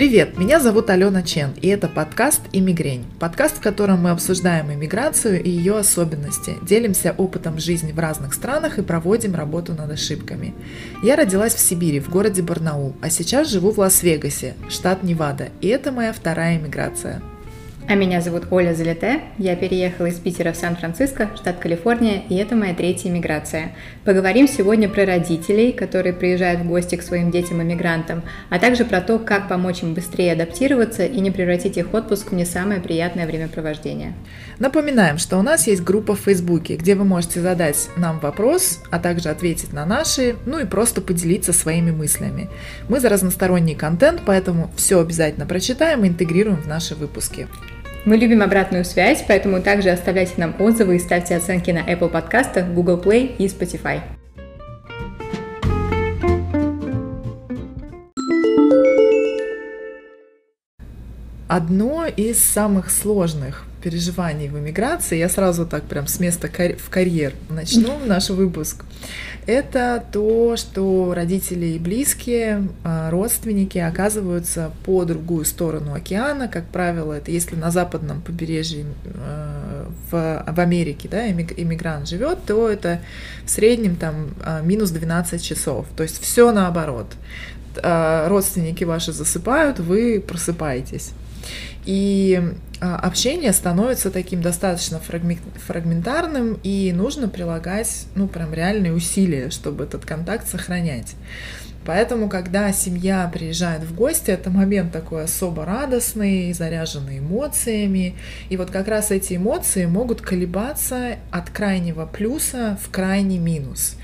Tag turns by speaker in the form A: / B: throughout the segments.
A: Привет, меня зовут Алена Чен, и это подкаст «Иммигрень». Подкаст, в котором мы обсуждаем иммиграцию и ее особенности, делимся опытом жизни в разных странах и проводим работу над ошибками. Я родилась в Сибири, в городе Барнаул, а сейчас живу в Лас-Вегасе, штат Невада, и это моя вторая иммиграция –
B: а меня зовут Оля Залете. Я переехала из Питера в Сан-Франциско, штат Калифорния, и это моя третья иммиграция. Поговорим сегодня про родителей, которые приезжают в гости к своим детям-иммигрантам, а также про то, как помочь им быстрее адаптироваться и не превратить их отпуск в не самое приятное времяпровождение.
A: Напоминаем, что у нас есть группа в Фейсбуке, где вы можете задать нам вопрос, а также ответить на наши, ну и просто поделиться своими мыслями. Мы за разносторонний контент, поэтому все обязательно прочитаем и интегрируем в наши выпуски.
B: Мы любим обратную связь, поэтому также оставляйте нам отзывы и ставьте оценки на Apple подкастах, Google Play и Spotify.
A: Одно из самых сложных переживаний в эмиграции, я сразу так прям с места в карьер начну наш выпуск, это то, что родители и близкие, а, родственники оказываются по другую сторону океана. Как правило, это если на западном побережье а, в, в Америке да, иммигрант живет, то это в среднем там а, минус 12 часов. То есть все наоборот. Родственники ваши засыпают, вы просыпаетесь. И а, общение становится таким достаточно фрагментарным, и нужно прилагать, ну, прям реальные усилия, чтобы этот контакт сохранять. Поэтому, когда семья приезжает в гости, это момент такой особо радостный, заряженный эмоциями. И вот как раз эти эмоции могут колебаться от крайнего плюса в крайний минус.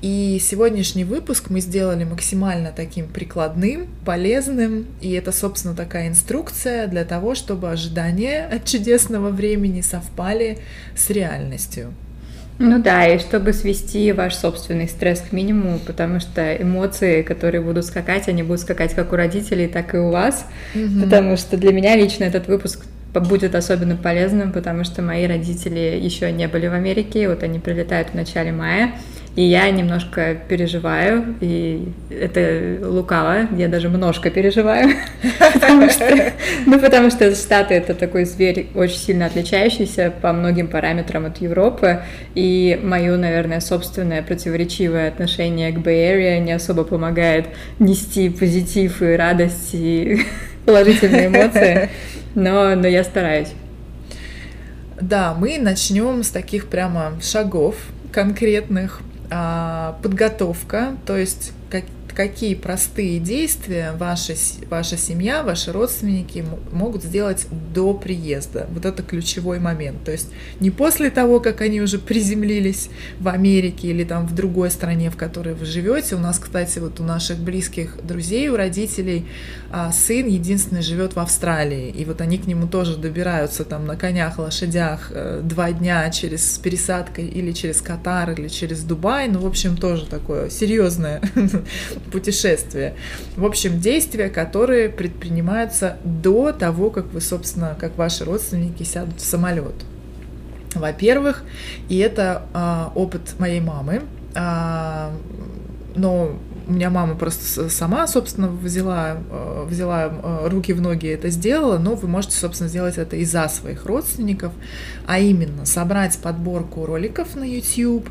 A: И сегодняшний выпуск мы сделали максимально таким прикладным, полезным. И это, собственно, такая инструкция для того, чтобы ожидания от чудесного времени совпали с реальностью.
B: Ну да, и чтобы свести ваш собственный стресс к минимуму, потому что эмоции, которые будут скакать, они будут скакать как у родителей, так и у вас. Mm-hmm. Потому что для меня лично этот выпуск будет особенно полезным, потому что мои родители еще не были в Америке, вот они прилетают в начале мая, и я немножко переживаю, и это лукаво, я даже немножко переживаю, потому что, ну, потому что Штаты — это такой зверь очень сильно отличающийся по многим параметрам от Европы, и мое, наверное, собственное противоречивое отношение к Area не особо помогает нести позитив и радость и положительные эмоции, но, но я стараюсь.
A: Да, мы начнем с таких прямо шагов конкретных, подготовка, то есть какие простые действия ваша, ваша семья, ваши родственники могут сделать до приезда. Вот это ключевой момент. То есть не после того, как они уже приземлились в Америке или там в другой стране, в которой вы живете. У нас, кстати, вот у наших близких друзей, у родителей а, сын единственный живет в Австралии. И вот они к нему тоже добираются там на конях, лошадях э, два дня через пересадкой или через Катар, или через Дубай. Ну, в общем, тоже такое серьезное путешествие. В общем, действия, которые предпринимаются до того, как вы, собственно, как ваши родственники сядут в самолет. Во-первых, и это а, опыт моей мамы, а, но у меня мама просто сама, собственно, взяла, а, взяла а, руки в ноги и это сделала, но вы можете, собственно, сделать это и за своих родственников, а именно собрать подборку роликов на YouTube,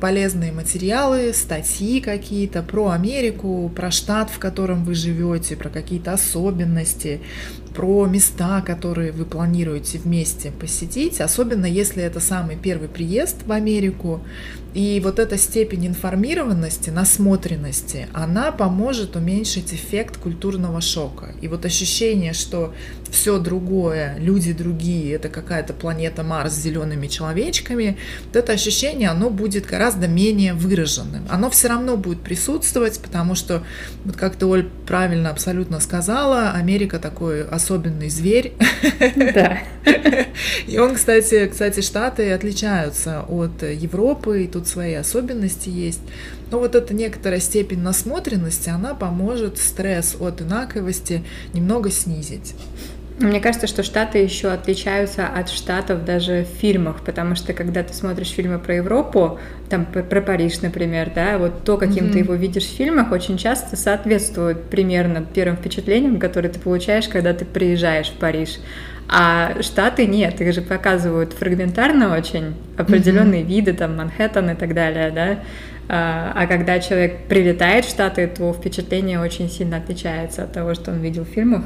A: полезные материалы, статьи какие-то про Америку, про штат, в котором вы живете, про какие-то особенности, про места, которые вы планируете вместе посетить, особенно если это самый первый приезд в Америку. И вот эта степень информированности, насмотренности, она поможет уменьшить эффект культурного шока. И вот ощущение, что все другое, люди другие, это какая-то планета Марс с зелеными человечками, вот это ощущение, оно будет гораздо менее выраженным. Оно все равно будет присутствовать, потому что, вот как ты, Оль, правильно абсолютно сказала, Америка такой особенный зверь. Да. И он, кстати, кстати, Штаты отличаются от Европы, и тут свои особенности есть. Но вот эта некоторая степень насмотренности, она поможет стресс от инаковости немного снизить.
B: Мне кажется, что Штаты еще отличаются от Штатов даже в фильмах, потому что когда ты смотришь фильмы про Европу, там про Париж, например, да, вот то, каким mm-hmm. ты его видишь в фильмах, очень часто соответствует примерно первым впечатлениям, которые ты получаешь, когда ты приезжаешь в Париж. А Штаты нет, их же показывают фрагментарно очень, определенные mm-hmm. виды, там, Манхэттен и так далее, да. А, а когда человек прилетает в Штаты, то впечатление очень сильно отличается от того, что он видел в фильмах.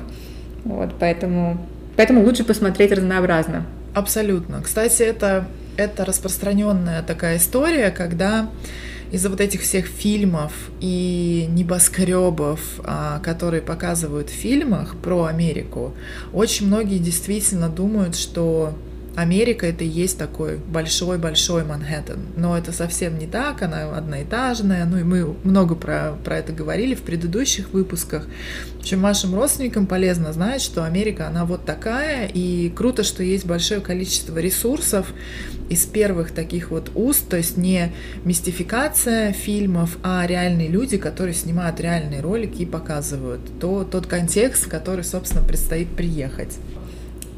B: Вот, поэтому, поэтому лучше посмотреть разнообразно.
A: Абсолютно. Кстати, это, это распространенная такая история, когда из-за вот этих всех фильмов и небоскребов, а, которые показывают в фильмах про Америку, очень многие действительно думают, что Америка это и есть такой большой-большой Манхэттен. Но это совсем не так, она одноэтажная. Ну и мы много про, про это говорили в предыдущих выпусках. В общем, вашим родственникам полезно знать, что Америка, она вот такая. И круто, что есть большое количество ресурсов из первых таких вот уст, то есть не мистификация фильмов, а реальные люди, которые снимают реальные ролики и показывают то, тот контекст, в который, собственно, предстоит приехать.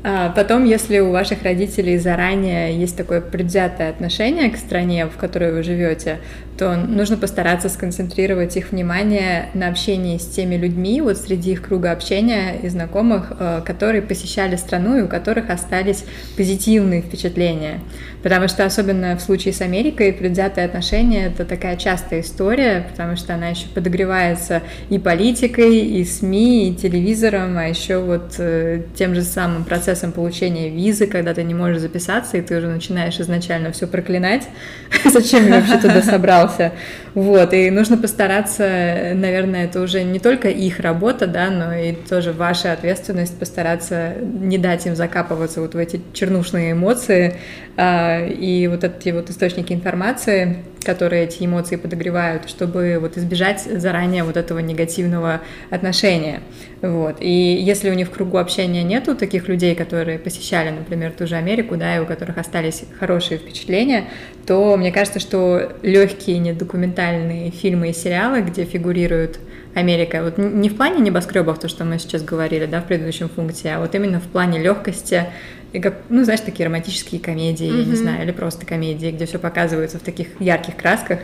B: А потом, если у ваших родителей заранее есть такое предвзятое отношение к стране, в которой вы живете, то нужно постараться сконцентрировать их внимание на общении с теми людьми, вот среди их круга общения и знакомых, э, которые посещали страну и у которых остались позитивные впечатления. Потому что особенно в случае с Америкой предвзятое отношение — это такая частая история, потому что она еще подогревается и политикой, и СМИ, и телевизором, а еще вот э, тем же самым процессом получения визы, когда ты не можешь записаться, и ты уже начинаешь изначально все проклинать. Зачем я вообще туда собрался? Остался. Вот, и нужно постараться, наверное, это уже не только их работа, да, но и тоже ваша ответственность постараться не дать им закапываться вот в эти чернушные эмоции а, и вот эти вот источники информации, которые эти эмоции подогревают, чтобы вот избежать заранее вот этого негативного отношения. Вот. И если у них в кругу общения нету таких людей, которые посещали, например, ту же Америку, да, и у которых остались хорошие впечатления, то мне кажется, что легкие недокументальные фильмы и сериалы, где фигурирует Америка, вот не в плане небоскребов, то, что мы сейчас говорили, да, в предыдущем функции, а вот именно в плане легкости, и как, ну, знаешь, такие романтические комедии, mm-hmm. я не знаю, или просто комедии, где все показывается в таких ярких красках.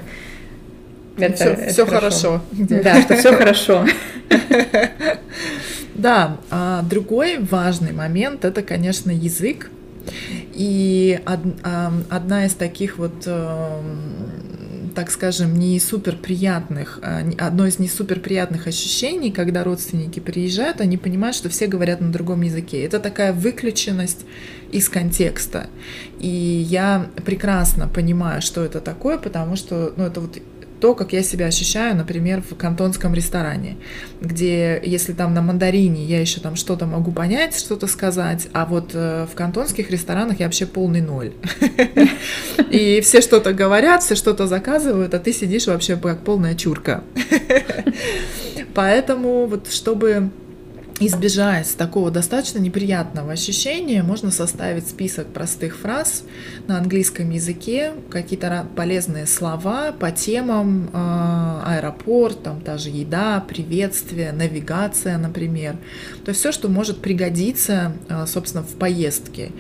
A: Это, все, это все хорошо.
B: хорошо. Да, что все хорошо.
A: Да, а другой важный момент это, конечно, язык. И одна из таких вот эм, так скажем, не супер приятных, а, одно из не супер приятных ощущений, когда родственники приезжают, они понимают, что все говорят на другом языке. Это такая выключенность из контекста. И я прекрасно понимаю, что это такое, потому что, ну, это вот то, как я себя ощущаю, например, в кантонском ресторане, где если там на мандарине я еще там что-то могу понять, что-то сказать, а вот э, в кантонских ресторанах я вообще полный ноль. И все что-то говорят, все что-то заказывают, а ты сидишь вообще как полная чурка. Поэтому вот чтобы избежать такого достаточно неприятного ощущения, можно составить список простых фраз на английском языке, какие-то полезные слова по темам э, аэропорт, там та же еда, приветствие, навигация, например. То есть все, что может пригодиться, э, собственно, в поездке.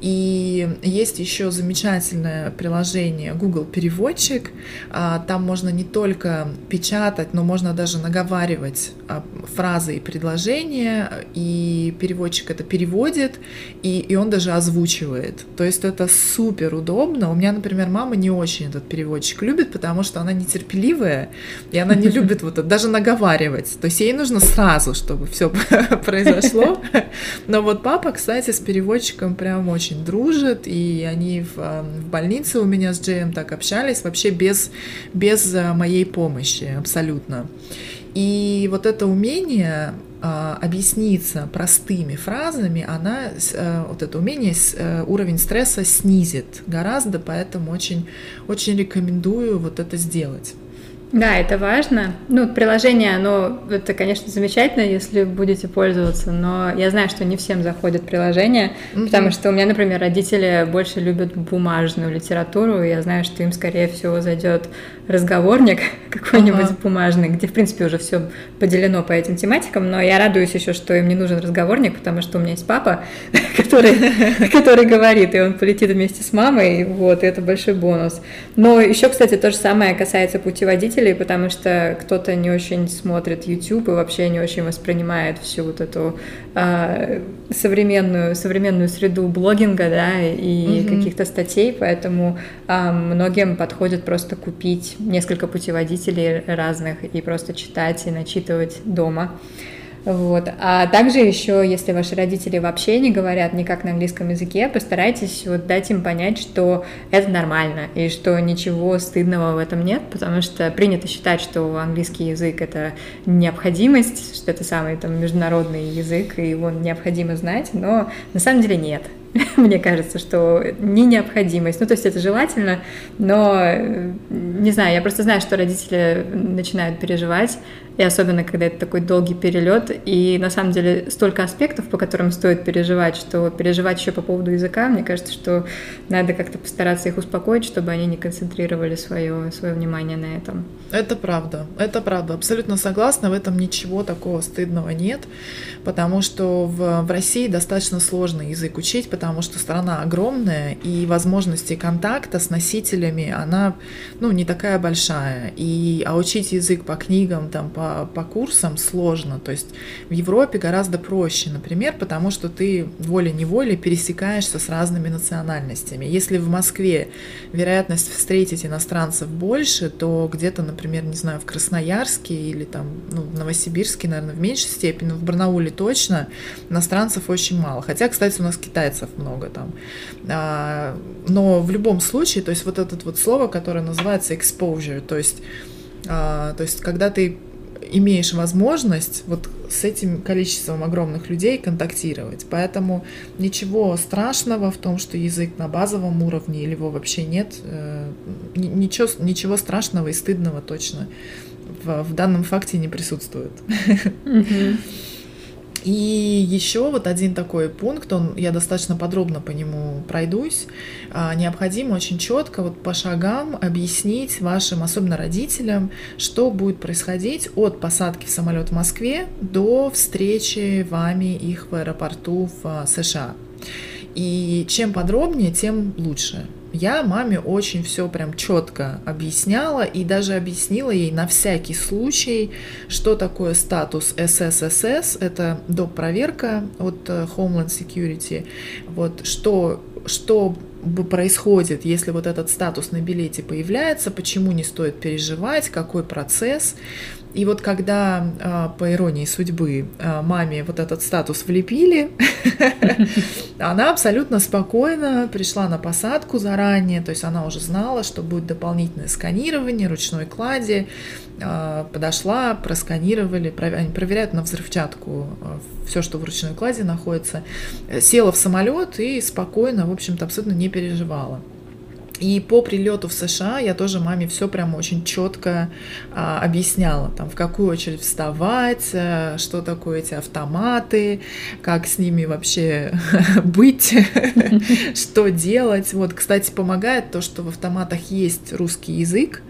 A: И есть еще замечательное приложение Google Переводчик. Э, там можно не только печатать, но можно даже наговаривать э, фразы и предложения, и переводчик это переводит, и, и он даже озвучивает. То есть это супер удобно. У меня, например, мама не очень этот переводчик любит, потому что она нетерпеливая, и она не любит вот это, даже наговаривать. То есть ей нужно сразу, чтобы все произошло. Но вот папа, кстати, с переводчиком прям очень дружит, и они в, в больнице у меня с Джеем так общались, вообще без, без моей помощи абсолютно. И вот это умение а, объясниться простыми фразами, она, э, вот это умение, э, уровень стресса снизит гораздо, поэтому очень, очень рекомендую вот это сделать.
B: Да, это важно. Ну, приложение, оно, это, конечно, замечательно, если будете пользоваться, но я знаю, что не всем заходит приложение, mm-hmm. потому что у меня, например, родители больше любят бумажную литературу, и я знаю, что им, скорее всего, зайдет разговорник какой-нибудь ага. бумажный, где, в принципе, уже все поделено по этим тематикам, но я радуюсь еще, что им не нужен разговорник, потому что у меня есть папа, который, который говорит, и он полетит вместе с мамой, вот, и это большой бонус. Но еще, кстати, то же самое касается путеводителей, потому что кто-то не очень смотрит YouTube и вообще не очень воспринимает всю вот эту а, современную, современную среду блогинга, да, и угу. каких-то статей, поэтому а, многим подходит просто купить несколько путеводителей разных и просто читать и начитывать дома. Вот. А также еще, если ваши родители вообще не говорят никак на английском языке, постарайтесь вот дать им понять, что это нормально и что ничего стыдного в этом нет, потому что принято считать, что английский язык — это необходимость, что это самый там, международный язык, и его необходимо знать, но на самом деле нет. Мне кажется, что не необходимость. Ну, то есть это желательно, но э, не знаю, я просто знаю, что родители начинают переживать, и особенно, когда это такой долгий перелет, и на самом деле столько аспектов, по которым стоит переживать, что переживать еще по поводу языка, мне кажется, что надо как-то постараться их успокоить, чтобы они не концентрировали свое, свое внимание на этом.
A: Это правда, это правда, абсолютно согласна, в этом ничего такого стыдного нет, потому что в, в России достаточно сложный язык учить, потому что страна огромная, и возможности контакта с носителями, она, ну, не такая большая, и, а учить язык по книгам, там, по по, курсам сложно. То есть в Европе гораздо проще, например, потому что ты волей-неволей пересекаешься с разными национальностями. Если в Москве вероятность встретить иностранцев больше, то где-то, например, не знаю, в Красноярске или там, ну, в Новосибирске, наверное, в меньшей степени, но в Барнауле точно иностранцев очень мало. Хотя, кстати, у нас китайцев много там. А, но в любом случае, то есть вот это вот слово, которое называется exposure, то есть, а, то есть когда ты имеешь возможность вот с этим количеством огромных людей контактировать. Поэтому ничего страшного в том, что язык на базовом уровне или его вообще нет. Э, ничего, ничего страшного и стыдного точно в, в данном факте не присутствует. Mm-hmm. И еще вот один такой пункт, он, я достаточно подробно по нему пройдусь. А, необходимо очень четко вот по шагам объяснить вашим, особенно родителям, что будет происходить от посадки в самолет в Москве до встречи вами их в аэропорту в а, США. И чем подробнее, тем лучше. Я маме очень все прям четко объясняла и даже объяснила ей на всякий случай, что такое статус SSSS, это доп. проверка от э, Homeland Security, вот что, что происходит, если вот этот статус на билете появляется, почему не стоит переживать, какой процесс. И вот когда, а, по иронии судьбы, а, маме вот этот статус влепили, она абсолютно спокойно пришла на посадку заранее, то есть она уже знала, что будет дополнительное сканирование ручной клади, а, подошла, просканировали, они проверяют на взрывчатку все, что в ручной клади находится, села в самолет и спокойно, в общем-то, абсолютно не переживала. И по прилету в США я тоже маме все прям очень четко а, объясняла, там, в какую очередь вставать, а, что такое эти автоматы, как с ними вообще быть, что делать. Вот, кстати, помогает то, что в автоматах есть русский язык,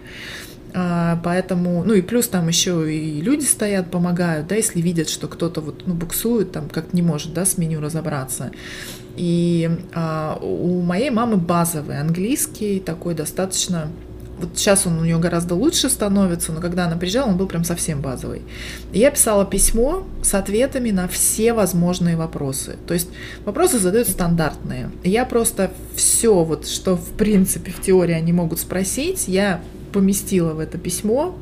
A: а, поэтому, ну и плюс там еще и люди стоят, помогают, да, если видят, что кто-то вот, ну, буксует, там, как не может, да, с меню разобраться. И а, у моей мамы базовый английский, такой достаточно вот сейчас он у нее гораздо лучше становится, но когда она приезжала, он был прям совсем базовый. И я писала письмо с ответами на все возможные вопросы. То есть вопросы задают стандартные. Я просто все, вот, что в принципе в теории они могут спросить, я поместила в это письмо.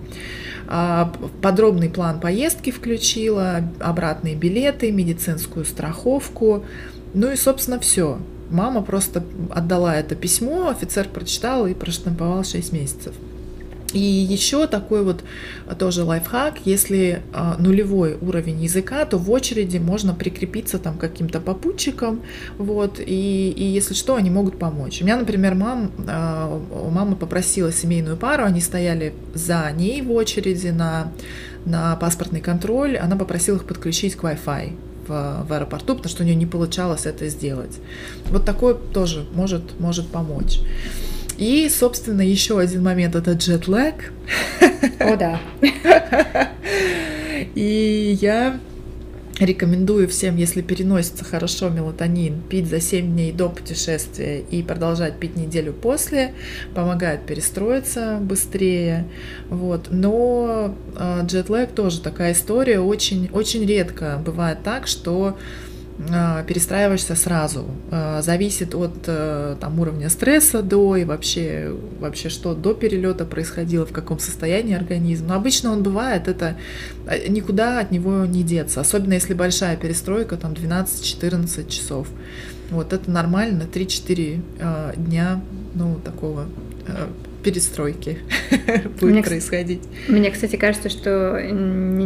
A: А, подробный план поездки включила, обратные билеты, медицинскую страховку, ну и, собственно, все. Мама просто отдала это письмо, офицер прочитал и проштамповал 6 месяцев. И еще такой вот тоже лайфхак, если э, нулевой уровень языка, то в очереди можно прикрепиться там каким-то попутчиком, вот, и, и если что, они могут помочь. У меня, например, мам, э, мама попросила семейную пару, они стояли за ней в очереди на, на паспортный контроль, она попросила их подключить к Wi-Fi в, в аэропорту, потому что у нее не получалось это сделать. Вот такое тоже может, может помочь. И, собственно, еще один момент это джетлэг.
B: О, да.
A: И я рекомендую всем, если переносится хорошо мелатонин, пить за 7 дней до путешествия и продолжать пить неделю после. Помогает перестроиться быстрее. Вот. Но э, джетлэг тоже такая история. Очень, очень редко бывает так, что перестраиваешься сразу. А, зависит от э, там, уровня стресса до и вообще, вообще что до перелета происходило, в каком состоянии организм. Но обычно он бывает, это э, никуда от него не деться. Особенно если большая перестройка, там 12-14 часов. Вот это нормально, 3-4 э, дня, ну, такого перестройки будет мне, происходить.
B: Мне, кстати, кажется, что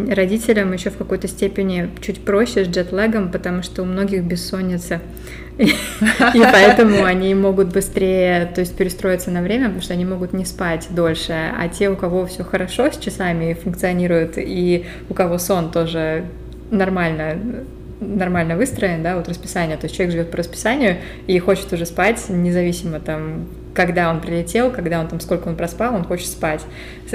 B: родителям еще в какой-то степени чуть проще с джетлегом, потому что у многих бессонница. И поэтому они могут быстрее, то есть перестроиться на время, потому что они могут не спать дольше. А те, у кого все хорошо с часами функционирует, и у кого сон тоже нормально нормально выстроен, да, вот расписание, то есть человек живет по расписанию и хочет уже спать, независимо там когда он прилетел, когда он там, сколько он проспал, он хочет спать.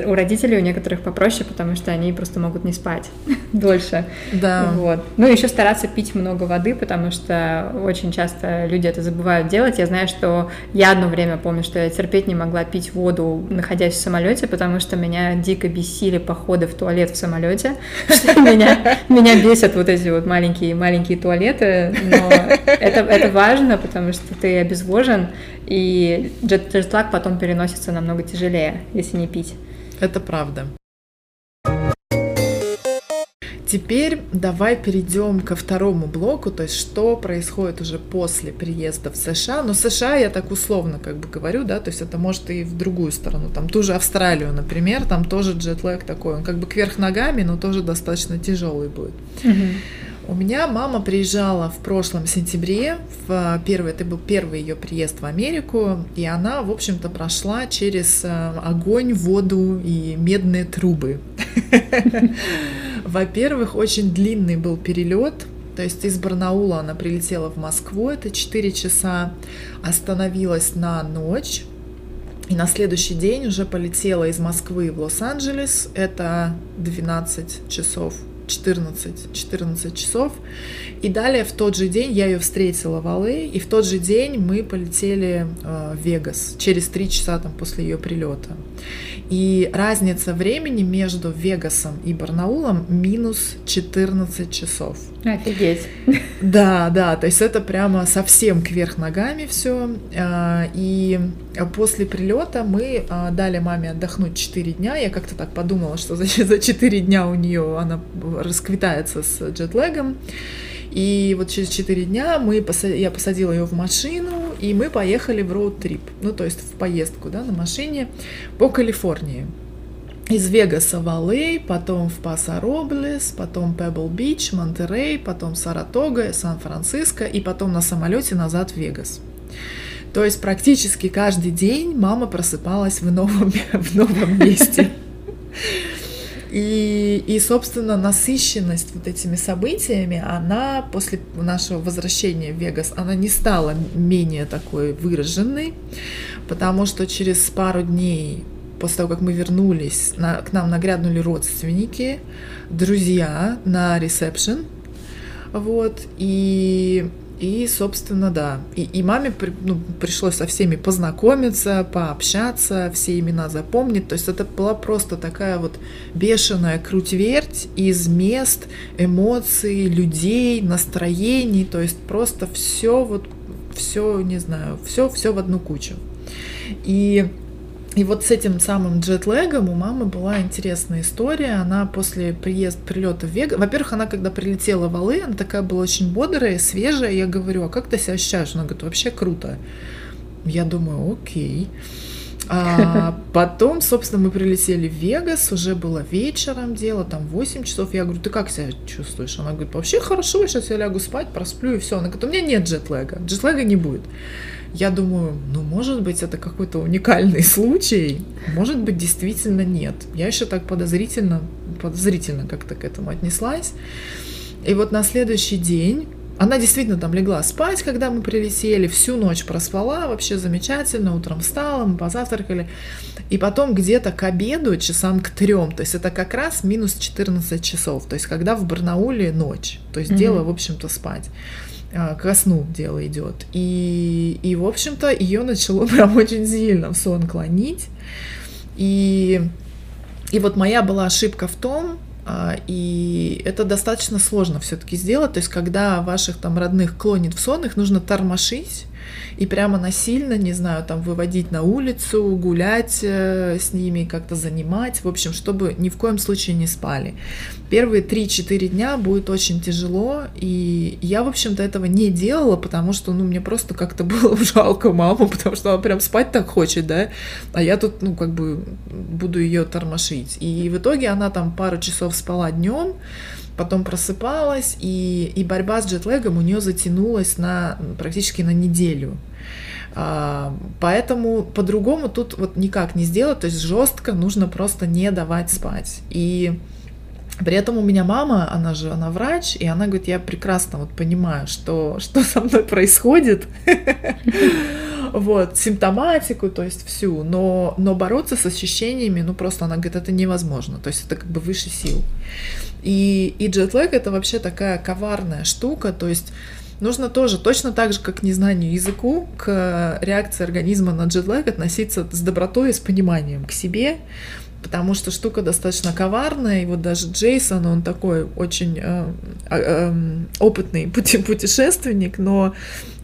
B: У родителей у некоторых попроще, потому что они просто могут не спать дольше.
A: Да.
B: Вот. Ну, еще стараться пить много воды, потому что очень часто люди это забывают делать. Я знаю, что я одно время помню, что я терпеть не могла пить воду, находясь в самолете, потому что меня дико бесили походы в туалет в самолете. Меня, меня бесят вот эти вот маленькие маленькие туалеты, но это, это важно, потому что ты обезвожен, и джетлаг потом переносится намного тяжелее, если не пить.
A: Это правда. Теперь давай перейдем ко второму блоку, то есть что происходит уже после приезда в США. Но США я так условно как бы говорю, да, то есть это может и в другую сторону, там ту же Австралию, например, там тоже джетлэг такой, он как бы кверх ногами, но тоже достаточно тяжелый будет.
B: Mm-hmm.
A: У меня мама приезжала в прошлом сентябре, в первый, это был первый ее приезд в Америку, и она, в общем-то, прошла через э, огонь, воду и медные трубы. Во-первых, очень длинный был перелет, то есть из Барнаула она прилетела в Москву, это 4 часа, остановилась на ночь, и на следующий день уже полетела из Москвы в Лос-Анджелес, это 12 часов 14, 14 часов. И далее в тот же день я ее встретила в Алле, и в тот же день мы полетели э, в Вегас через три часа там после ее прилета. И разница времени между Вегасом и Барнаулом минус 14 часов.
B: Офигеть.
A: Да, да, то есть это прямо совсем кверх ногами все. А, и после прилета мы а, дали маме отдохнуть 4 дня. Я как-то так подумала, что за, за 4 дня у нее она расквитается с джетлегом. И вот через 4 дня мы, я посадила ее в машину, и мы поехали в road trip, ну, то есть в поездку, да, на машине по Калифорнии. Из Вегаса в LA, потом в Пасо-Роблес, потом Пебл-Бич, Монтерей, потом Саратога, Сан-Франциско, и потом на самолете назад в Вегас. То есть практически каждый день мама просыпалась в новом, в новом месте. И, и, собственно, насыщенность вот этими событиями, она после нашего возвращения в Вегас, она не стала менее такой выраженной, потому что через пару дней после того, как мы вернулись, на, к нам нагрянули родственники, друзья на ресепшн, вот, и и, собственно, да. И, и маме при, ну, пришлось со всеми познакомиться, пообщаться, все имена запомнить. То есть это была просто такая вот бешеная круть-верть из мест, эмоций, людей, настроений. То есть просто все вот, все, не знаю, все, все в одну кучу. И и вот с этим самым джетлегом у мамы была интересная история. Она после приезда, прилета в Вега, во-первых, она когда прилетела в Алы, она такая была очень бодрая, свежая. Я говорю, а как ты себя ощущаешь? Она говорит, вообще круто. Я думаю, окей. А потом, собственно, мы прилетели в Вегас, уже было вечером дело, там 8 часов. Я говорю, ты как себя чувствуешь? Она говорит, вообще хорошо, сейчас я лягу спать, просплю и все. Она говорит, у меня нет джетлега, джетлега не будет. Я думаю, ну, может быть, это какой-то уникальный случай, может быть, действительно нет. Я еще так подозрительно, подозрительно как-то к этому отнеслась. И вот на следующий день она действительно там легла спать, когда мы прилетели, всю ночь проспала, вообще замечательно, утром встала, мы позавтракали. И потом где-то к обеду, часам к трем, то есть это как раз минус 14 часов, то есть когда в Барнауле ночь, то есть mm-hmm. дело, в общем-то, спать. А, ко сну дело идет. И, и в общем-то, ее начало прям очень сильно в сон клонить. И, и вот моя была ошибка в том, а, и это достаточно сложно все-таки сделать. То есть, когда ваших там родных клонит в сон, их нужно тормошить и прямо насильно, не знаю, там выводить на улицу, гулять э, с ними, как-то занимать, в общем, чтобы ни в коем случае не спали. Первые 3-4 дня будет очень тяжело, и я, в общем-то, этого не делала, потому что, ну, мне просто как-то было жалко маму, потому что она прям спать так хочет, да, а я тут, ну, как бы буду ее тормошить. И в итоге она там пару часов спала днем, потом просыпалась, и, и борьба с джетлегом у нее затянулась на практически на неделю. А, поэтому по-другому тут вот никак не сделать, то есть жестко нужно просто не давать спать. И при этом у меня мама, она же, она врач, и она говорит, я прекрасно вот понимаю, что, что со мной происходит, вот, симптоматику, то есть всю, но, но бороться с ощущениями, ну просто она говорит, это невозможно, то есть это как бы выше сил. И, и джетлэг это вообще такая коварная штука, то есть нужно тоже, точно так же, как к незнанию языку, к реакции организма на джетлэг относиться с добротой и с пониманием к себе, потому что штука достаточно коварная, и вот даже Джейсон, он такой очень э, э, опытный пути, путешественник, но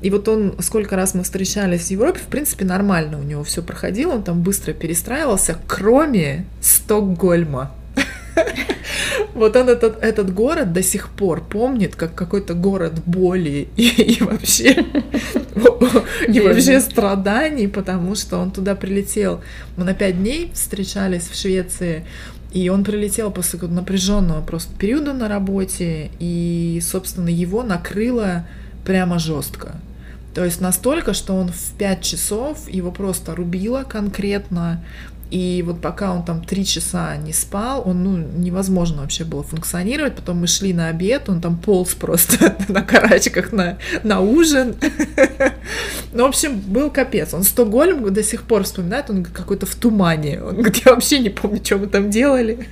A: и вот он, сколько раз мы встречались в Европе, в принципе, нормально у него все проходило, он там быстро перестраивался, кроме Стокгольма. Вот он этот, этот город до сих пор помнит как какой-то город боли и, и вообще и вообще страданий, потому что он туда прилетел. Мы на пять дней встречались в Швеции, и он прилетел после напряженного просто периода на работе, и, собственно, его накрыло прямо жестко. То есть настолько, что он в 5 часов его просто рубило конкретно, и вот пока он там три часа не спал, он, ну, невозможно вообще было функционировать. Потом мы шли на обед, он там полз просто на карачках на, на ужин. Ну, в общем, был капец. Он Стокгольм до сих пор вспоминает, он какой-то в тумане. Он говорит, я вообще не помню, что мы там делали.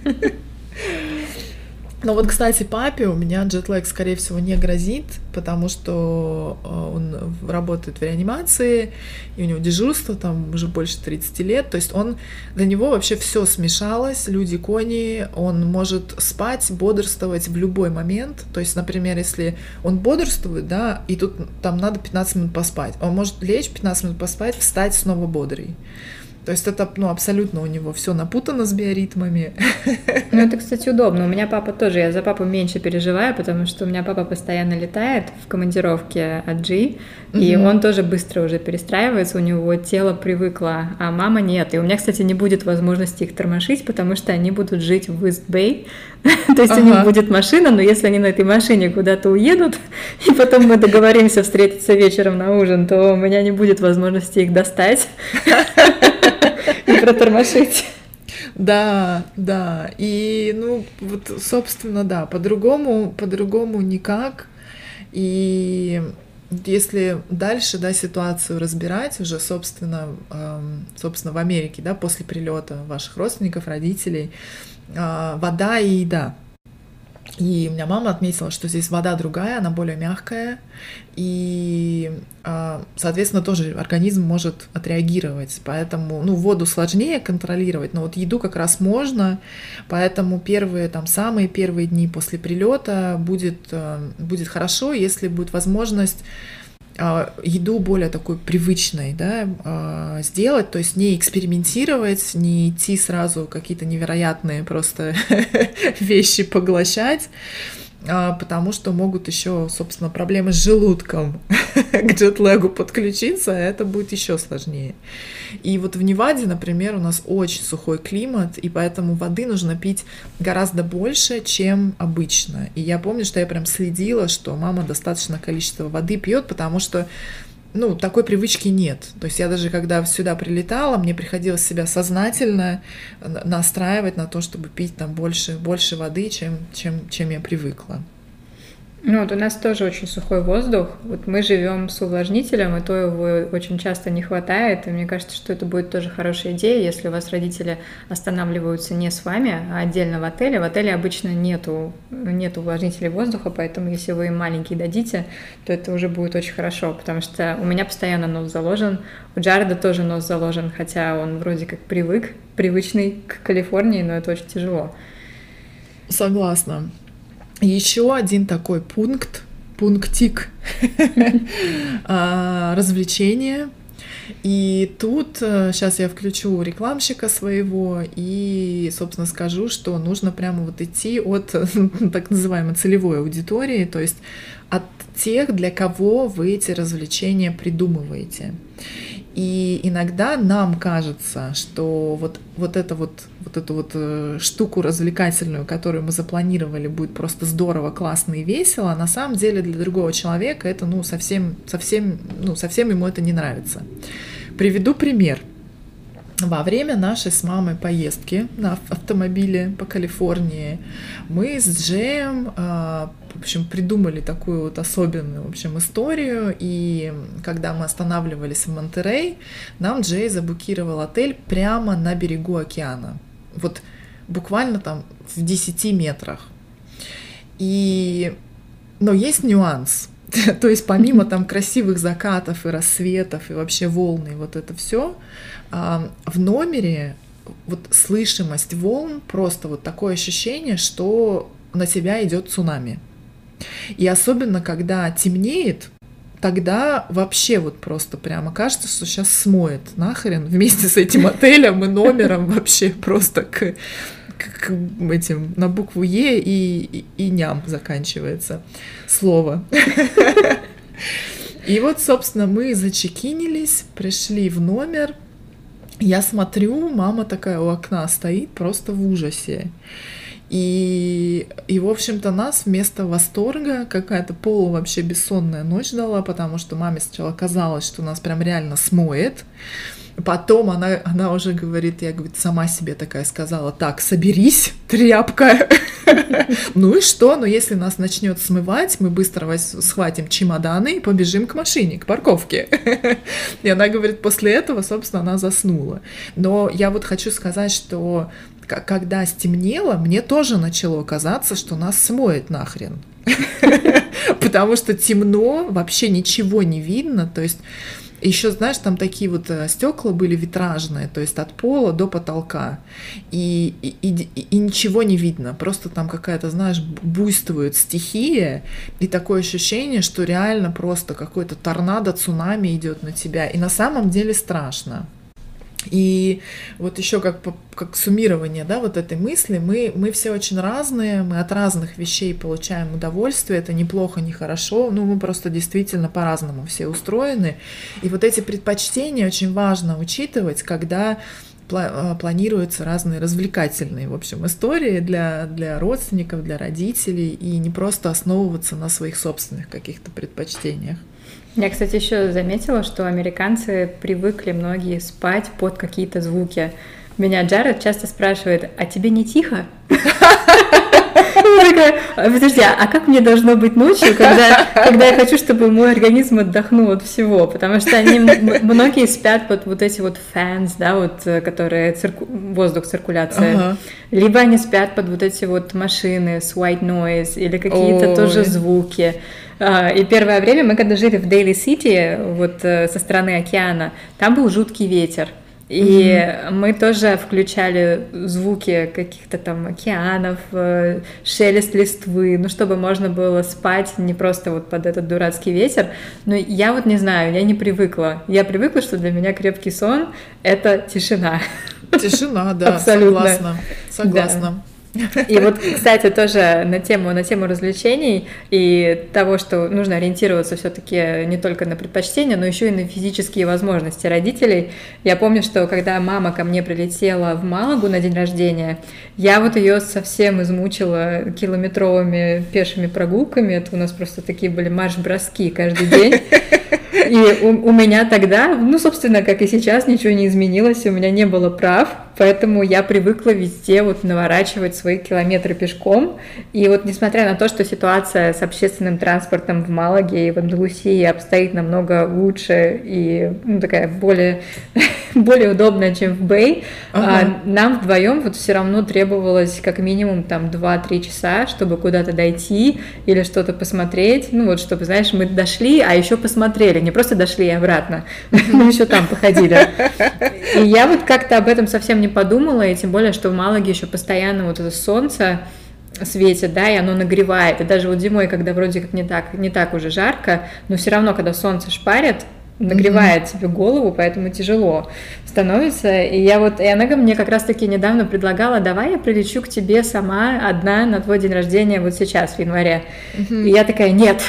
A: Но вот, кстати, папе у меня джетлэг, скорее всего, не грозит, потому что э, он работает в реанимации, и у него дежурство там уже больше 30 лет, то есть он, для него вообще все смешалось, люди, кони, он может спать, бодрствовать в любой момент, то есть, например, если он бодрствует, да, и тут там надо 15 минут поспать, он может лечь 15 минут поспать, встать снова бодрый. То есть это ну, абсолютно у него все напутано с биоритмами.
B: Ну, это, кстати, удобно. У меня папа тоже, я за папу меньше переживаю, потому что у меня папа постоянно летает в командировке от G, и угу. он тоже быстро уже перестраивается, у него тело привыкло, а мама нет. И у меня, кстати, не будет возможности их тормошить, потому что они будут жить в Ист-Бэй, то есть ага. у них будет машина, но если они на этой машине куда-то уедут, и потом мы договоримся встретиться вечером на ужин, то у меня не будет возможности их достать и протормошить.
A: Да, да. И, ну, вот, собственно, да, по-другому, по-другому никак. И если дальше, да, ситуацию разбирать уже, собственно, эм, собственно, в Америке, да, после прилета ваших родственников, родителей, э, вода и еда. И у меня мама отметила, что здесь вода другая, она более мягкая, и, а, соответственно, тоже организм может отреагировать. Поэтому, ну, воду сложнее контролировать, но вот еду как раз можно, поэтому первые, там, самые первые дни после прилета будет, а, будет хорошо, если будет возможность еду более такой привычной, да, а, сделать, то есть не экспериментировать, не идти сразу какие-то невероятные просто вещи поглощать, а, потому что могут еще, собственно, проблемы с желудком к джетлегу подключиться, а это будет еще сложнее. И вот в Неваде, например, у нас очень сухой климат, и поэтому воды нужно пить гораздо больше, чем обычно. И я помню, что я прям следила, что мама достаточное количество воды пьет, потому что ну, такой привычки нет. То есть я даже когда сюда прилетала, мне приходилось себя сознательно настраивать на то, чтобы пить там больше, больше воды, чем, чем, чем я привыкла.
B: Ну вот у нас тоже очень сухой воздух. Вот мы живем с увлажнителем, и то его очень часто не хватает. И мне кажется, что это будет тоже хорошая идея, если у вас родители останавливаются не с вами, а отдельно в отеле. В отеле обычно нету, нет увлажнителей воздуха, поэтому если вы им маленький дадите, то это уже будет очень хорошо, потому что у меня постоянно нос заложен, у Джареда тоже нос заложен, хотя он вроде как привык, привычный к Калифорнии, но это очень тяжело.
A: Согласна. Еще один такой пункт, пунктик а, развлечения. И тут сейчас э, я включу рекламщика своего и, собственно, скажу, что нужно прямо вот идти от так называемой целевой аудитории, то есть от тех, для кого вы эти развлечения придумываете. И иногда нам кажется, что вот, вот, это вот, вот эту вот э, штуку развлекательную, которую мы запланировали, будет просто здорово, классно и весело, а на самом деле для другого человека это ну, совсем, совсем, ну, совсем ему это не нравится. Приведу пример. Во время нашей с мамой поездки на автомобиле по Калифорнии мы с Джеем а, в общем, придумали такую вот особенную, в общем, историю. И когда мы останавливались в Монтерей, нам Джей забукировал отель прямо на берегу океана. Вот буквально там в 10 метрах. И... Но есть нюанс. То есть помимо там красивых закатов и рассветов и вообще волны и вот это все, а, в номере вот слышимость волн, просто вот такое ощущение, что на тебя идет цунами. И особенно, когда темнеет, тогда вообще вот просто прямо кажется, что сейчас смоет нахрен вместе с этим отелем и номером вообще просто к, к, к этим на букву Е и, и, и ням заканчивается слово. И вот, собственно, мы зачекинились, пришли в номер. Я смотрю, мама такая у окна стоит просто в ужасе. И, и в общем-то, нас вместо восторга какая-то полу вообще бессонная ночь дала, потому что маме сначала казалось, что нас прям реально смоет. Потом она, она уже говорит, я говорит, сама себе такая сказала, так, соберись, тряпка. Ну и что? Ну если нас начнет смывать, мы быстро схватим чемоданы и побежим к машине, к парковке. И она говорит, после этого, собственно, она заснула. Но я вот хочу сказать, что когда стемнело, мне тоже начало казаться, что нас смоет нахрен. Потому что темно, вообще ничего не видно. То есть еще, знаешь, там такие вот э, стекла были витражные, то есть от пола до потолка. И, и, и, и ничего не видно. Просто там какая-то, знаешь, буйствует стихия, и такое ощущение, что реально просто какой-то торнадо, цунами идет на тебя. И на самом деле страшно. И вот еще как, как суммирование да, вот этой мысли, мы, мы все очень разные, мы от разных вещей получаем удовольствие, это неплохо, не хорошо, ну мы просто действительно по-разному все устроены. И вот эти предпочтения очень важно учитывать, когда а, планируются разные развлекательные, в общем, истории для, для родственников, для родителей, и не просто основываться на своих собственных каких-то предпочтениях.
B: Я, кстати, еще заметила, что американцы привыкли многие спать под какие-то звуки. Меня Джаред часто спрашивает, а тебе не тихо? Подожди, а как мне должно быть ночью, когда, когда я хочу, чтобы мой организм отдохнул от всего? Потому что они, многие спят под вот эти вот fans, да, вот, э, которые цирку, воздух, циркуляция. Ага. Либо они спят под вот эти вот машины с white noise или какие-то тоже звуки. А, и первое время мы, когда жили в Дейли Сити, вот э, со стороны океана, там был жуткий ветер. И mm-hmm. мы тоже включали звуки каких-то там океанов, э, шелест листвы, ну, чтобы можно было спать не просто вот под этот дурацкий ветер. Но я вот не знаю, я не привыкла. Я привыкла, что для меня крепкий сон — это тишина.
A: Тишина, да, Абсолютно. согласна. Согласна. Да.
B: И вот, кстати, тоже на тему, на тему развлечений и того, что нужно ориентироваться все-таки не только на предпочтения, но еще и на физические возможности родителей. Я помню, что когда мама ко мне прилетела в Малагу на день рождения, я вот ее совсем измучила километровыми пешими прогулками. Это у нас просто такие были марш-броски каждый день. И у, у меня тогда, ну, собственно, как и сейчас, ничего не изменилось, у меня не было прав, поэтому я привыкла везде вот наворачивать свои километры пешком. И вот несмотря на то, что ситуация с общественным транспортом в Малаге и в Андалусии обстоит намного лучше и ну, такая более, более удобная, чем в Бэй, ага. а, нам вдвоем вот все равно требовалось как минимум там 2-3 часа, чтобы куда-то дойти или что-то посмотреть. Ну вот, чтобы, знаешь, мы дошли, а еще посмотрели, не просто дошли и обратно, мы еще там походили. И я вот как-то об этом совсем не подумала, и тем более, что в Малаге еще постоянно вот это солнце светит, да, и оно нагревает. И даже вот зимой, когда вроде как не так, не так уже жарко, но все равно, когда солнце шпарит, нагревает mm-hmm. тебе голову, поэтому тяжело становится. И я вот, и она мне как раз-таки недавно предлагала, давай я прилечу к тебе сама одна на твой день рождения вот сейчас, в январе. Mm-hmm. И я такая, нет.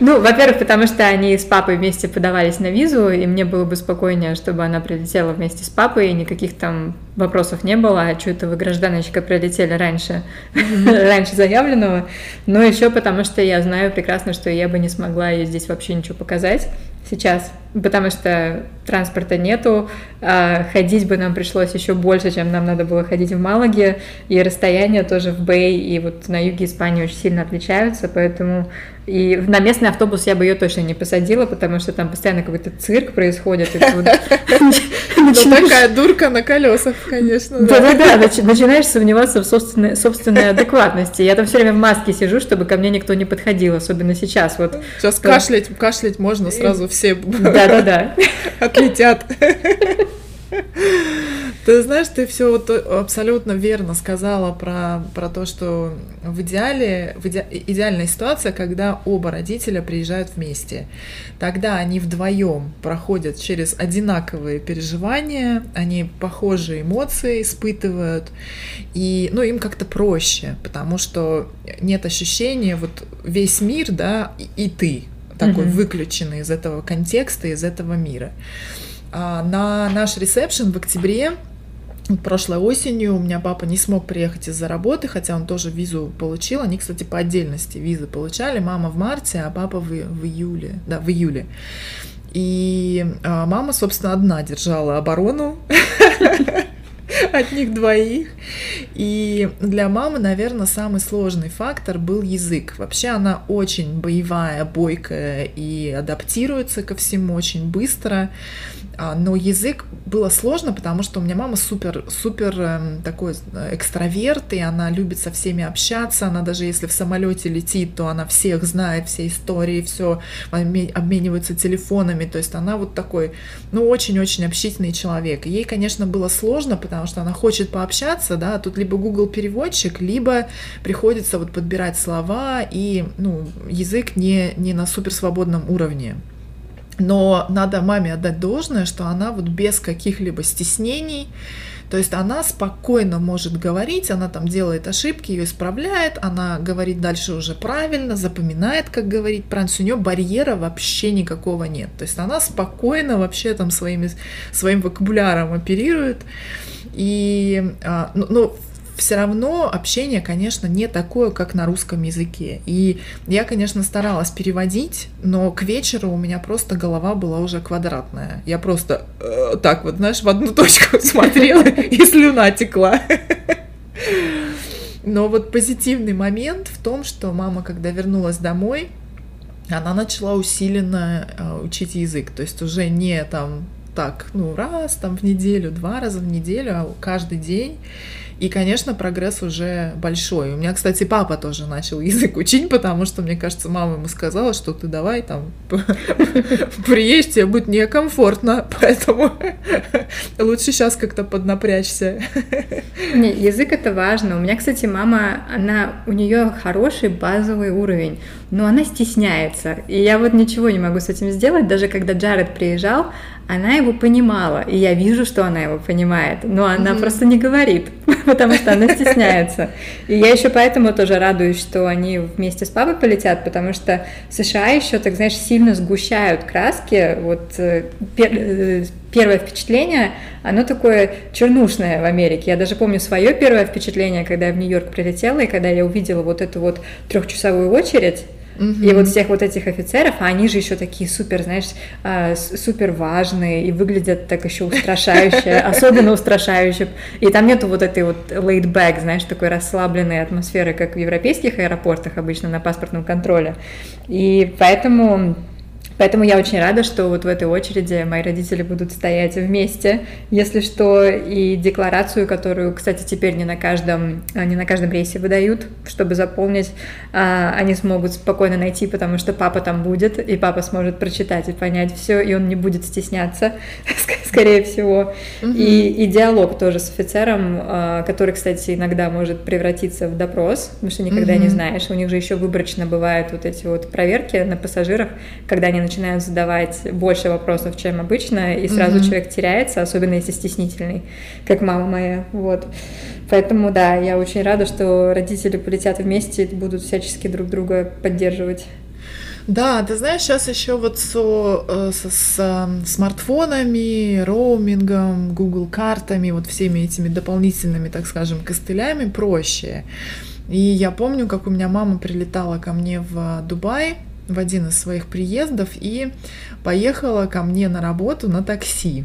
B: Ну, во-первых, потому что они с папой вместе подавались на визу, и мне было бы спокойнее, чтобы она прилетела вместе с папой, и никаких там вопросов не было, а что это вы, гражданочка, прилетели раньше, раньше заявленного. Но еще потому, что я знаю прекрасно, что я бы не смогла ей здесь вообще ничего показать сейчас, потому что транспорта нету, а ходить бы нам пришлось еще больше, чем нам надо было ходить в Малаге, и расстояния тоже в Бэй и вот на юге Испании очень сильно отличаются, поэтому и на местный автобус я бы ее точно не посадила, потому что там постоянно какой-то цирк происходит.
A: Ну, такая дурка на колесах, конечно.
B: Да-да-да, начинаешь сомневаться в собственной адекватности. Я там все время в маске сижу, чтобы ко мне никто не подходил, особенно сейчас. Вот.
A: Сейчас кашлять, кашлять можно сразу все.
B: Да-да-да.
A: Отлетят. Ты знаешь, ты все вот абсолютно верно сказала про, про то, что в идеале, в иде, идеальная ситуация, когда оба родителя приезжают вместе. Тогда они вдвоем проходят через одинаковые переживания, они похожие эмоции испытывают, и ну, им как-то проще, потому что нет ощущения, вот весь мир, да, и, и ты такой mm-hmm. выключенный из этого контекста, из этого мира. На наш ресепшн в октябре прошлой осенью у меня папа не смог приехать из-за работы, хотя он тоже визу получил. Они, кстати, по отдельности визы получали. Мама в марте, а папа в, в июле. Да, в июле. И а, мама, собственно, одна держала оборону от них двоих. И для мамы, наверное, самый сложный фактор был язык. Вообще она очень боевая, бойкая и адаптируется ко всему очень быстро. А, но язык было сложно, потому что у меня мама супер, супер эм, такой э, экстраверт, и она любит со всеми общаться. Она даже если в самолете летит, то она всех знает, все истории, все обмениваются телефонами. То есть она вот такой, ну, очень-очень общительный человек. Ей, конечно, было сложно, потому что она хочет пообщаться, да, тут либо Google переводчик, либо приходится вот подбирать слова, и, ну, язык не, не на суперсвободном уровне. Но надо маме отдать должное, что она вот без каких-либо стеснений, то есть она спокойно может говорить, она там делает ошибки, ее исправляет, она говорит дальше уже правильно, запоминает, как говорить правильно, у нее барьера вообще никакого нет. То есть она спокойно вообще там своими, своим вокабуляром оперирует. И, а, ну, ну все равно общение, конечно, не такое, как на русском языке. И я, конечно, старалась переводить, но к вечеру у меня просто голова была уже квадратная. Я просто э, так вот, знаешь, в одну точку смотрела, и слюна текла. Но вот позитивный момент в том, что мама, когда вернулась домой, она начала усиленно э, учить язык. То есть уже не там так, ну, раз там в неделю, два раза в неделю, а каждый день. И, конечно, прогресс уже большой. У меня, кстати, папа тоже начал язык учить, потому что, мне кажется, мама ему сказала, что ты давай там приедешь, тебе будет некомфортно, поэтому лучше сейчас как-то поднапрячься.
B: Не, язык это важно. У меня, кстати, мама, она, у нее хороший базовый уровень, но она стесняется. И я вот ничего не могу с этим сделать. Даже когда Джаред приезжал, она его понимала, и я вижу, что она его понимает, но она mm-hmm. просто не говорит, потому что она стесняется. И я еще поэтому тоже радуюсь, что они вместе с папой полетят, потому что США еще, так знаешь, сильно сгущают краски. Вот э, э, первое впечатление, оно такое чернушное в Америке. Я даже помню свое первое впечатление, когда я в Нью-Йорк прилетела, и когда я увидела вот эту вот трехчасовую очередь, и вот всех вот этих офицеров, а они же еще такие супер, знаешь, а, супер важные и выглядят так еще устрашающе, особенно устрашающе. И там нету вот этой вот laid back, знаешь, такой расслабленной атмосферы, как в европейских аэропортах обычно на паспортном контроле. И поэтому Поэтому я очень рада, что вот в этой очереди мои родители будут стоять вместе, если что, и декларацию, которую, кстати, теперь не на каждом, а, не на каждом рейсе выдают, чтобы заполнить, а, они смогут спокойно найти, потому что папа там будет, и папа сможет прочитать и понять все, и он не будет стесняться, скорее всего. И, и диалог тоже с офицером, а, который, кстати, иногда может превратиться в допрос, потому что никогда не знаешь. У них же еще выборочно бывают вот эти вот проверки на пассажирах, когда они начинают задавать больше вопросов, чем обычно, и сразу mm-hmm. человек теряется, особенно если стеснительный, как мама моя, вот. Поэтому, да, я очень рада, что родители полетят вместе и будут всячески друг друга поддерживать.
A: Да, ты знаешь, сейчас еще вот со, э, со, с эм, смартфонами, роумингом, Google картами, вот всеми этими дополнительными, так скажем, костылями проще. И я помню, как у меня мама прилетала ко мне в Дубай, в один из своих приездов и поехала ко мне на работу на такси.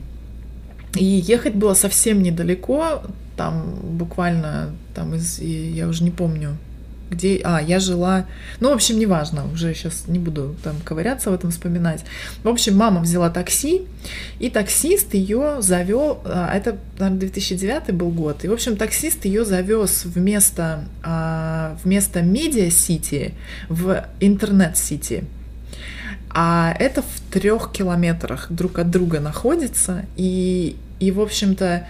A: И ехать было совсем недалеко, там буквально там из, я уже не помню, где... А, я жила... Ну, в общем, неважно, уже сейчас не буду там ковыряться в этом вспоминать. В общем, мама взяла такси, и таксист ее завел... А, это, наверное, 2009 был год. И, в общем, таксист ее завез вместо, а, вместо медиа-сити в интернет-сити. А это в трех километрах друг от друга находится. И, и в общем-то,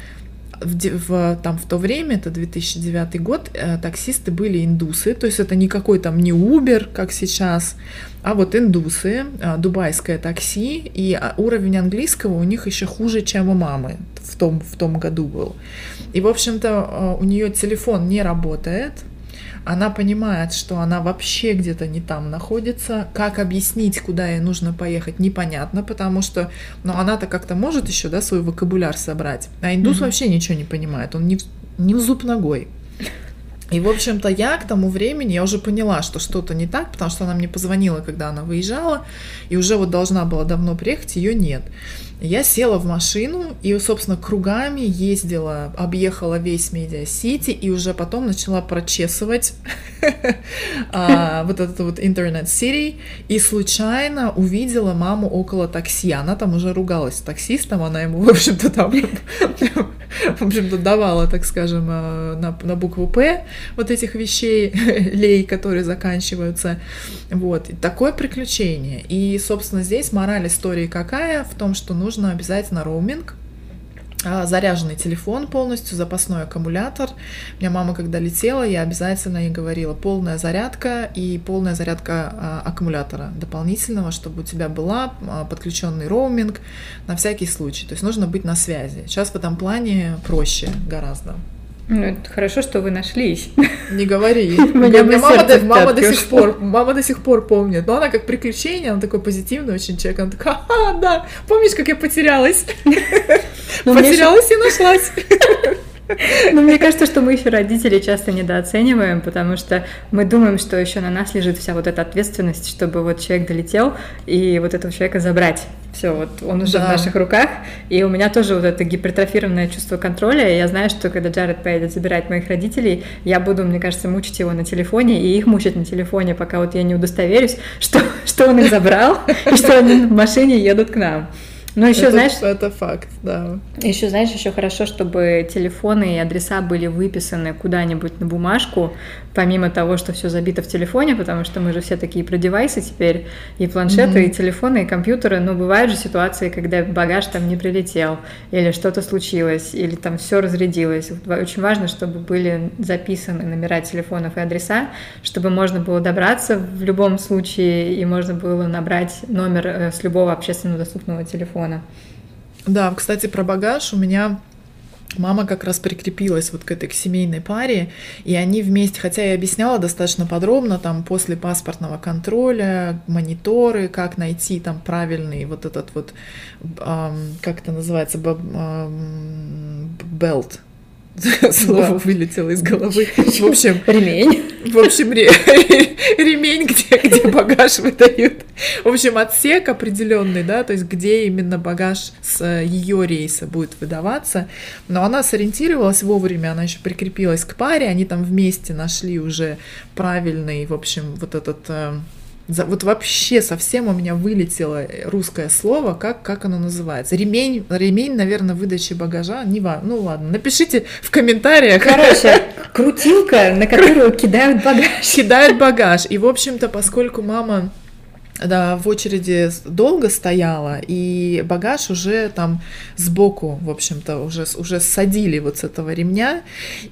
A: в, в, там в то время, это 2009 год, э, таксисты были индусы, то есть это никакой там не Uber, как сейчас, а вот индусы, э, дубайское такси, и а, уровень английского у них еще хуже, чем у мамы в том, в том году был. И, в общем-то, э, у нее телефон не работает, она понимает, что она вообще где-то не там находится, как объяснить, куда ей нужно поехать, непонятно, потому что, ну, она-то как-то может еще, да, свой вокабуляр собрать, а индус mm-hmm. вообще ничего не понимает, он не в, не в зуб ногой. И, в общем-то, я к тому времени, я уже поняла, что что-то не так, потому что она мне позвонила, когда она выезжала, и уже вот должна была давно приехать, ее нет. Я села в машину и, собственно, кругами ездила, объехала весь Медиа-Сити и уже потом начала прочесывать а, вот этот вот интернет-сити и случайно увидела маму около такси. Она там уже ругалась с таксистом, она ему, в общем-то, там, в общем-то, давала, так скажем, а, на, на букву «П» вот этих вещей, лей, которые заканчиваются. Вот. И такое приключение. И, собственно, здесь мораль истории какая? В том, что нужно обязательно роуминг, заряженный телефон полностью, запасной аккумулятор. У меня мама, когда летела, я обязательно ей говорила полная зарядка и полная зарядка а, аккумулятора дополнительного, чтобы у тебя была а, подключенный роуминг на всякий случай. То есть нужно быть на связи. Сейчас в этом плане проще гораздо.
B: Ну, это хорошо, что вы нашлись.
A: Не говори. Меня мама, до, мама до сих пор, мама до сих пор помнит. Но она как приключение, она такой позитивный очень человек. Она такая, да, помнишь, как я потерялась? Ну, потерялась и нашлась.
B: Ну, мне кажется, что мы еще родители часто недооцениваем, потому что мы думаем, что еще на нас лежит вся вот эта ответственность, чтобы вот человек долетел и вот этого человека забрать. Все, вот он уже да. в наших руках. И у меня тоже вот это гипертрофированное чувство контроля. И я знаю, что когда Джаред поедет забирать моих родителей, я буду, мне кажется, мучить его на телефоне и их мучить на телефоне, пока вот я не удостоверюсь, что, что он их забрал и что они в машине едут к нам. Ну, еще
A: это,
B: знаешь...
A: Это факт, да.
B: Еще, знаешь, еще хорошо, чтобы телефоны и адреса были выписаны куда-нибудь на бумажку, помимо того, что все забито в телефоне, потому что мы же все такие про девайсы теперь, и планшеты, mm-hmm. и телефоны, и компьютеры, но бывают же ситуации, когда багаж там не прилетел, или что-то случилось, или там все разрядилось. Очень важно, чтобы были записаны номера телефонов и адреса, чтобы можно было добраться в любом случае, и можно было набрать номер э, с любого общественно доступного телефона.
A: Да, кстати, про багаж у меня Мама как раз прикрепилась вот к этой к семейной паре, и они вместе, хотя я объясняла достаточно подробно, там после паспортного контроля, мониторы, как найти там правильный вот этот вот, эм, как это называется, белт, Слово вылетело из головы.
B: В общем... Ремень.
A: В общем, ремень, где, где багаж выдают. В общем, отсек определенный, да, то есть где именно багаж с ее рейса будет выдаваться. Но она сориентировалась вовремя, она еще прикрепилась к паре, они там вместе нашли уже правильный, в общем, вот этот э, за, вот вообще совсем у меня вылетело русское слово, как, как оно называется. Ремень, ремень, наверное, выдачи багажа. Не важно. Ну ладно, напишите в комментариях.
B: Короче, крутилка, на которую кидают багаж.
A: Кидают багаж. И, в общем-то, поскольку мама да, в очереди долго стояла, и багаж уже там сбоку, в общем-то, уже, уже садили вот с этого ремня,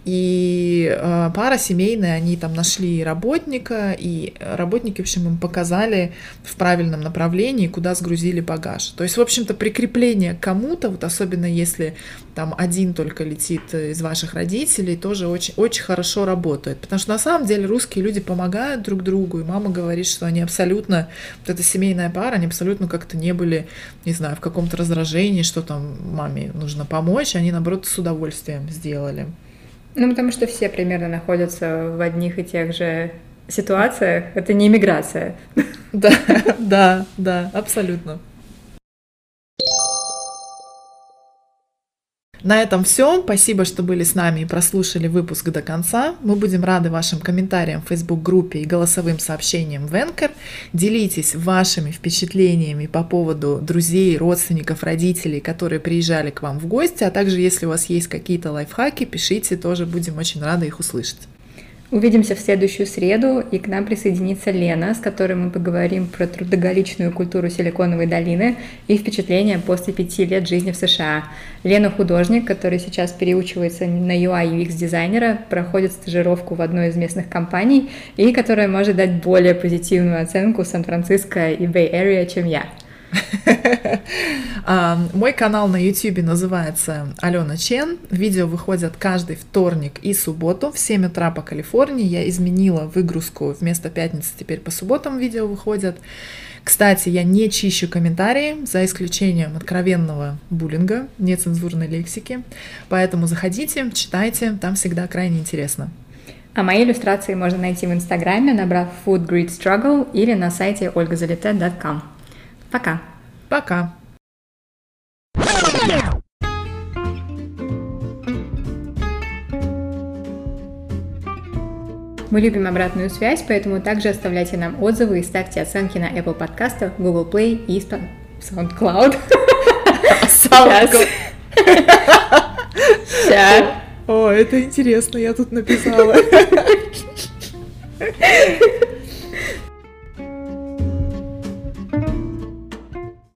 A: и э, пара семейная, они там нашли работника, и работники, в общем, им показали в правильном направлении, куда сгрузили багаж. То есть, в общем-то, прикрепление к кому-то, вот особенно если там один только летит из ваших родителей, тоже очень, очень хорошо работает, потому что на самом деле русские люди помогают друг другу, и мама говорит, что они абсолютно вот эта семейная пара, они абсолютно как-то не были, не знаю, в каком-то раздражении, что там маме нужно помочь, они, наоборот, с удовольствием сделали.
B: Ну, потому что все примерно находятся в одних и тех же ситуациях. Это не иммиграция.
A: Да, да, да, абсолютно. На этом все. Спасибо, что были с нами и прослушали выпуск до конца. Мы будем рады вашим комментариям в Facebook-группе и голосовым сообщениям в Anchor. Делитесь вашими впечатлениями по поводу друзей, родственников, родителей, которые приезжали к вам в гости, а также если у вас есть какие-то лайфхаки, пишите, тоже будем очень рады их услышать.
B: Увидимся в следующую среду, и к нам присоединится Лена, с которой мы поговорим про трудоголичную культуру Силиконовой долины и впечатления после пяти лет жизни в США. Лена художник, который сейчас переучивается на UI UX дизайнера, проходит стажировку в одной из местных компаний и которая может дать более позитивную оценку Сан-Франциско и Bay Area, чем я.
A: Мой канал на YouTube называется Алена Чен. Видео выходят каждый вторник и субботу в 7 утра по Калифорнии. Я изменила выгрузку. Вместо пятницы теперь по субботам видео выходят. Кстати, я не чищу комментарии, за исключением откровенного буллинга, нецензурной лексики. Поэтому заходите, читайте, там всегда крайне интересно.
B: А мои иллюстрации можно найти в Инстаграме, набрав Food Grid Struggle или на сайте olgazalite.com. Пока.
A: Пока.
B: Мы любим обратную связь, поэтому также оставляйте нам отзывы и ставьте оценки на Apple подкастах, Google Play и SoundCloud.
A: SoundCloud. Сейчас. О, это интересно, я тут написала.